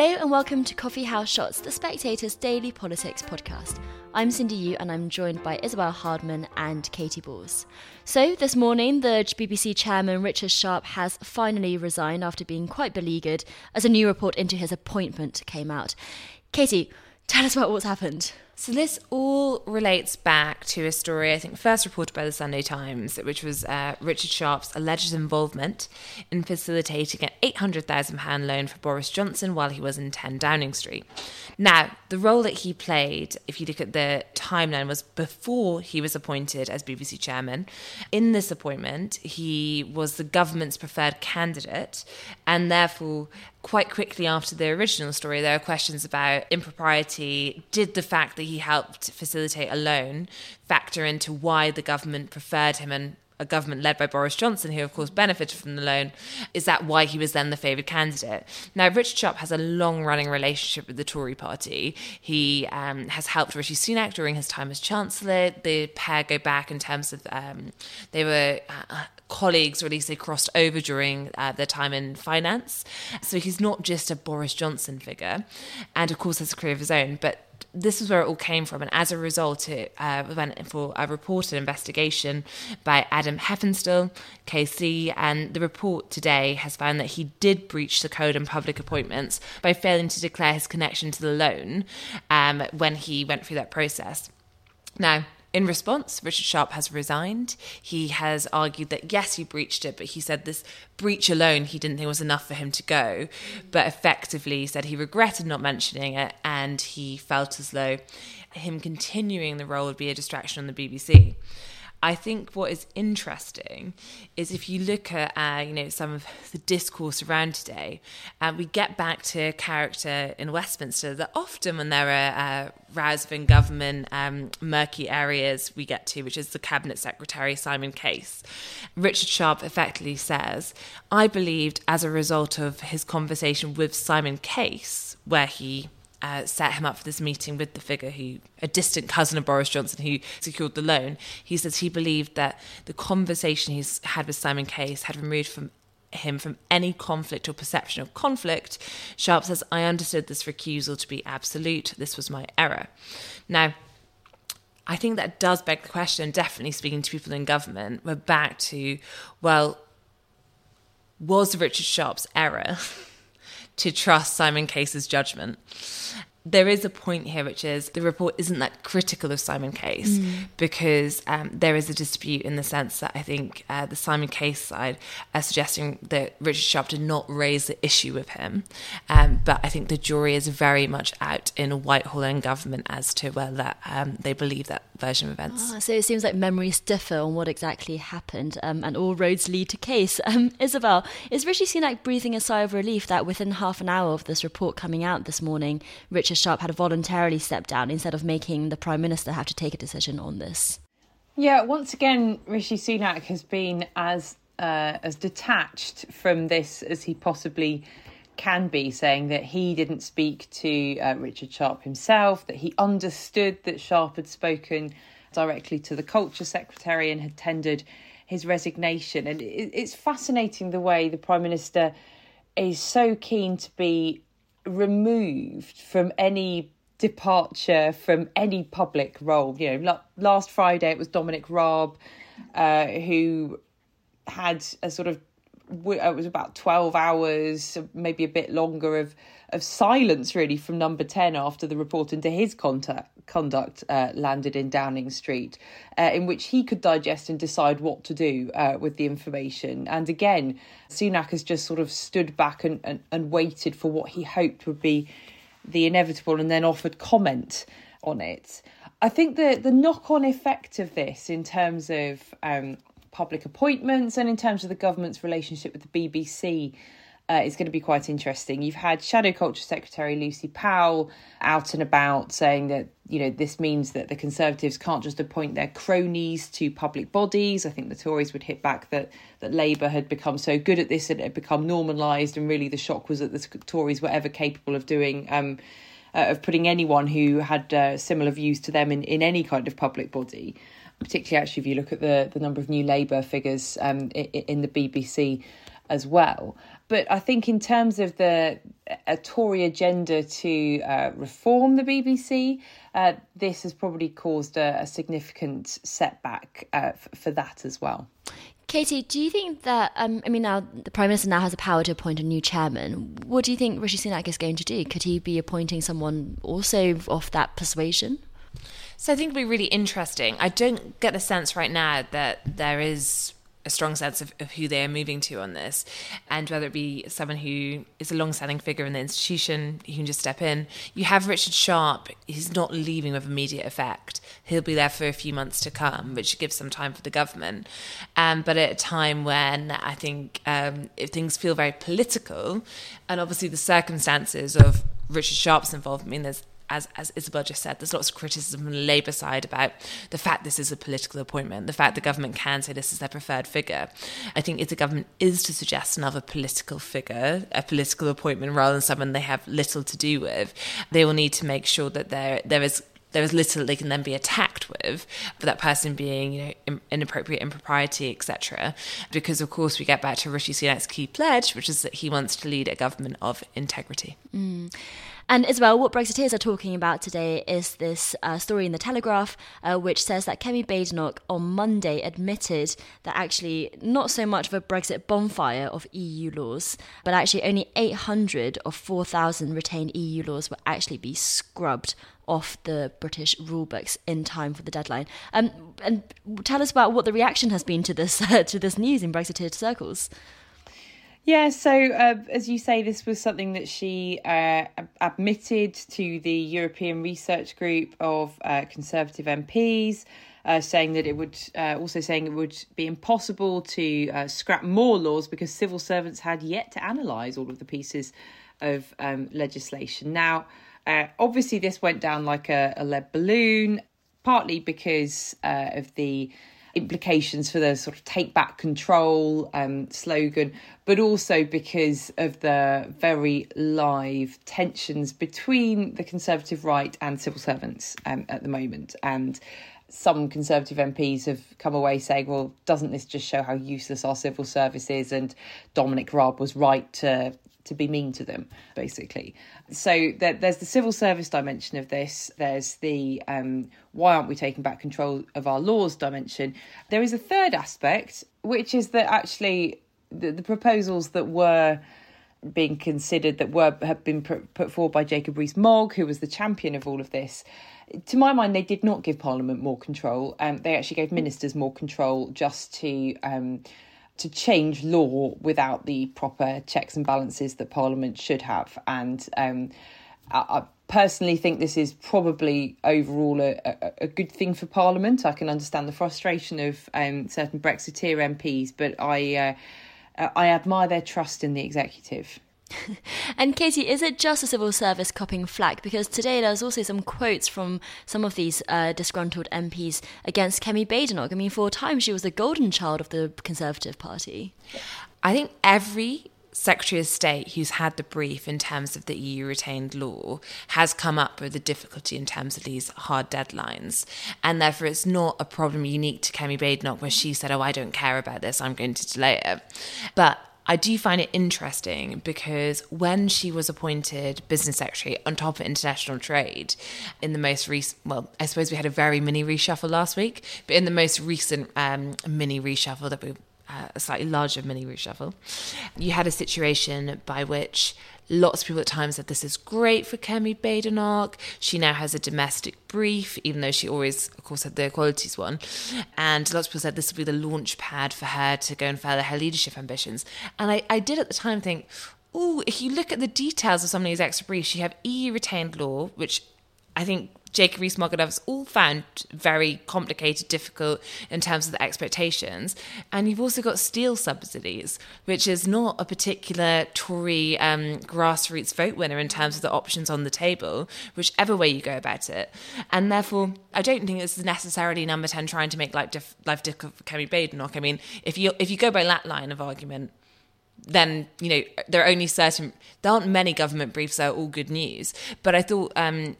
Hello and welcome to Coffee House Shots, the Spectator's daily politics podcast. I'm Cindy Yu and I'm joined by Isabel Hardman and Katy Balls. So, this morning, the BBC chairman Richard Sharp has finally resigned after being quite beleaguered as a new report into his appointment came out. Katy, tell us about what's happened. So this all relates back to a story I think first reported by the Sunday Times, which was uh, Richard Sharp's alleged involvement in facilitating an eight hundred thousand pound loan for Boris Johnson while he was in ten Downing Street. Now, the role that he played, if you look at the timeline, was before he was appointed as BBC chairman. In this appointment, he was the government's preferred candidate, and therefore quite quickly after the original story, there are questions about impropriety. Did the fact that he helped facilitate a loan factor into why the government preferred him and a government led by Boris Johnson, who of course benefited from the loan, is that why he was then the favoured candidate? Now, Richard Sharp has a long running relationship with the Tory party. He um, has helped Rishi Sunak during his time as Chancellor. The pair go back in terms of um, they were uh, colleagues, or at least they crossed over during uh, their time in finance. So he's not just a Boris Johnson figure, and of course has a career of his own, but this is where it all came from. And as a result, it uh, went for a reported investigation by Adam Heppinstall, KC. And the report today has found that he did breach the code on public appointments by failing to declare his connection to the loan um, when he went through that process. Now, in response, Richard Sharp has resigned. He has argued that yes, he breached it, but he said this breach alone he didn't think was enough for him to go. But effectively, said he regretted not mentioning it and he felt as though him continuing the role would be a distraction on the BBC. I think what is interesting is if you look at uh, you know some of the discourse around today, uh, we get back to character in Westminster that often when there are uh, rows within government, um, murky areas we get to, which is the cabinet secretary Simon Case. Richard Sharp effectively says, "I believed as a result of his conversation with Simon Case, where he." Uh, set him up for this meeting with the figure who, a distant cousin of Boris Johnson who secured the loan. He says he believed that the conversation he's had with Simon Case had removed from him from any conflict or perception of conflict. Sharp says, I understood this recusal to be absolute. This was my error. Now, I think that does beg the question, definitely speaking to people in government, we're back to, well, was Richard Sharp's error to trust Simon Case's judgment. There is a point here, which is the report isn't that critical of Simon Case mm. because um, there is a dispute in the sense that I think uh, the Simon Case side are suggesting that Richard Sharp did not raise the issue with him. Um, but I think the jury is very much out in Whitehall and government as to whether um, they believe that version of events. Ah, so it seems like memories differ on what exactly happened, um, and all roads lead to case. Um, Isabel, is Rishi Sunak breathing a sigh of relief that within half an hour of this report coming out this morning, Richard Sharp had voluntarily stepped down instead of making the Prime Minister have to take a decision on this? Yeah, once again, Rishi Sunak has been as uh, as detached from this as he possibly can be, saying that he didn't speak to uh, Richard Sharp himself, that he understood that Sharp had spoken directly to the Culture Secretary and had tendered his resignation. And it's fascinating the way the Prime Minister is so keen to be removed from any departure from any public role. You know, last Friday it was Dominic Raab, uh, who had a sort of it was about 12 hours maybe a bit longer of of silence really from number 10 after the report into his contact, conduct uh, landed in Downing Street uh, in which he could digest and decide what to do uh, with the information. And again Sunak has just sort of stood back and, and, and waited for what he hoped would be the inevitable and then offered comment on it. I think the the knock on effect of this in terms of um, public appointments and in terms of the government's relationship with the BBC uh, is going to be quite interesting. You've had Shadow Culture Secretary Lucy Powell out and about saying that you know this means that the Conservatives can't just appoint their cronies to public bodies. I think the Tories would hit back that that Labour had become so good at this and it had become normalised, and really the shock was that the Tories were ever capable of doing. Um, uh, of putting anyone who had uh, similar views to them in, in any kind of public body particularly actually if you look at the, the number of new Labour figures um, in, in the BBC as well. But I think in terms of the a Tory agenda to uh, reform the BBC, uh, this has probably caused a, a significant setback uh, f- for that as well. Katy, do you think that, um, I mean, now the Prime Minister now has the power to appoint a new chairman. What do you think Rishi Sunak is going to do? Could he be appointing someone also of that persuasion? So I think it'll be really interesting. I don't get the sense right now that there is a strong sense of, of who they are moving to on this, and whether it be someone who is a long-standing figure in the institution who can just step in. You have Richard Sharp; he's not leaving with immediate effect. He'll be there for a few months to come, which gives some time for the government. Um, but at a time when I think um, if things feel very political, and obviously the circumstances of Richard Sharp's involvement, mean, there's as, as Isabel just said, there's lots of criticism from the Labour side about the fact this is a political appointment, the fact the government can say this is their preferred figure. I think if the government is to suggest another political figure, a political appointment rather than someone they have little to do with, they will need to make sure that there there is there is little they can then be attacked with for that person being you know inappropriate impropriety etc because of course we get back to rishi sunak's key pledge which is that he wants to lead a government of integrity mm. And as well, what Brexiteers are talking about today is this uh, story in the Telegraph, uh, which says that Kemi Badenoch on Monday admitted that actually not so much of a Brexit bonfire of EU laws, but actually only 800 of 4,000 retained EU laws will actually be scrubbed off the British rulebooks in time for the deadline. Um, and tell us about what the reaction has been to this uh, to this news in Brexiteer circles. Yeah, so uh, as you say, this was something that she uh, admitted to the European Research Group of uh, Conservative MPs, uh, saying that it would uh, also saying it would be impossible to uh, scrap more laws because civil servants had yet to analyse all of the pieces of um, legislation. Now, obviously, this went down like a, a lead balloon, partly because of the implications for the sort of take back control um, slogan, but also because of the very live tensions between the Conservative right and civil servants um, at the moment. And some Conservative MPs have come away saying, well, doesn't this just show how useless our civil service is? And Dominic Raab was right to to be mean to them, basically. So there, there's the civil service dimension of this. There's the um, why aren't we taking back control of our laws dimension. There is a third aspect, which is that actually the, the proposals that were being considered that were have been put forward by Jacob Rees-Mogg, who was the champion of all of this. To my mind, they did not give Parliament more control. Um, they actually gave ministers more control just to um, to change law without the proper checks and balances that Parliament should have. And um, I, I, personally think this is probably overall a, a, a, good thing for Parliament. I can understand the frustration of um, certain Brexiteer MPs, but I uh, I admire their trust in the executive. and Katy, is it just the civil service copping flack? Because today there's also some quotes from some of these uh, disgruntled MPs against Kemi Badenoch. I mean, for a time she was the golden child of the Conservative Party. I think every Secretary of State who's had the brief in terms of the EU retained law has come up with a difficulty in terms of these hard deadlines. And therefore, it's not a problem unique to Kemi Badenoch where she said, Oh, I don't care about this, I'm going to delay it. But I do find it interesting because when she was appointed business secretary on top of international trade in the most recent, well, I suppose we had a very mini reshuffle last week, but in the most recent um, mini reshuffle that we uh, a slightly larger mini reshuffle, you had a situation by which lots of people at times said this is great for Kemi Badenoch. She now has a domestic brief, even though she always, of course, had the equalities one. And lots of people said this will be the launch pad for her to go and further her leadership ambitions. And I, I did at the time think, oh, if you look at the details of some of these extra briefs, you have EU retained law, which I think Jacob Rees-Mogg all found very complicated, difficult in terms of the expectations. And you've also got steel subsidies, which is not a particular Tory um, grassroots vote winner in terms of the options on the table, whichever way you go about it. And therefore, I don't think this is necessarily number 10 trying to make life, diff- life difficult for Kemi Badenoch. I mean, if you, if you go by that line of argument, then you know there are only certain there aren't many government briefs that are all good news but i thought um,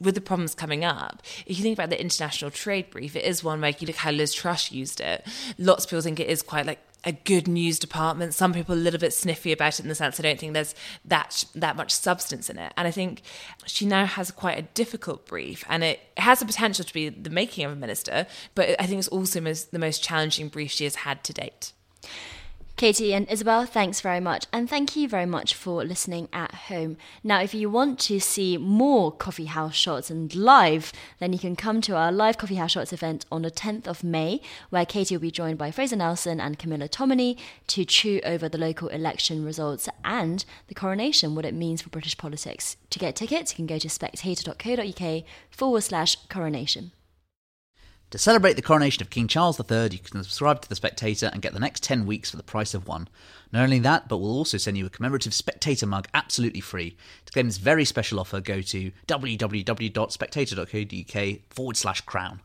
with the problems coming up, if you think about the international trade brief, it is one where you look how Liz Truss used it. Lots of people think it is quite like a good news department. Some people a little bit sniffy about it in the sense I don't think there's that that much substance in it. And I think she now has quite a difficult brief, and it has the potential to be the making of a minister. But I think it's also most, the most challenging brief she has had to date. Katy and Isabel, thanks very much. And thank you very much for listening at home. Now, if you want to see more Coffee House Shots and live, then you can come to our live Coffee House Shots event on the 10th of May, where Katy will be joined by Fraser Nelson and Camilla Tominey to chew over the local election results and the coronation, what it means for British politics. To get tickets, you can go to spectator.co.uk forward slash coronation. To celebrate the coronation of King Charles III, you can subscribe to The Spectator and get the next 10 weeks for the price of one. Not only that, but we'll also send you a commemorative Spectator mug absolutely free. To claim this very special offer, go to www.spectator.co.uk forward slash crown.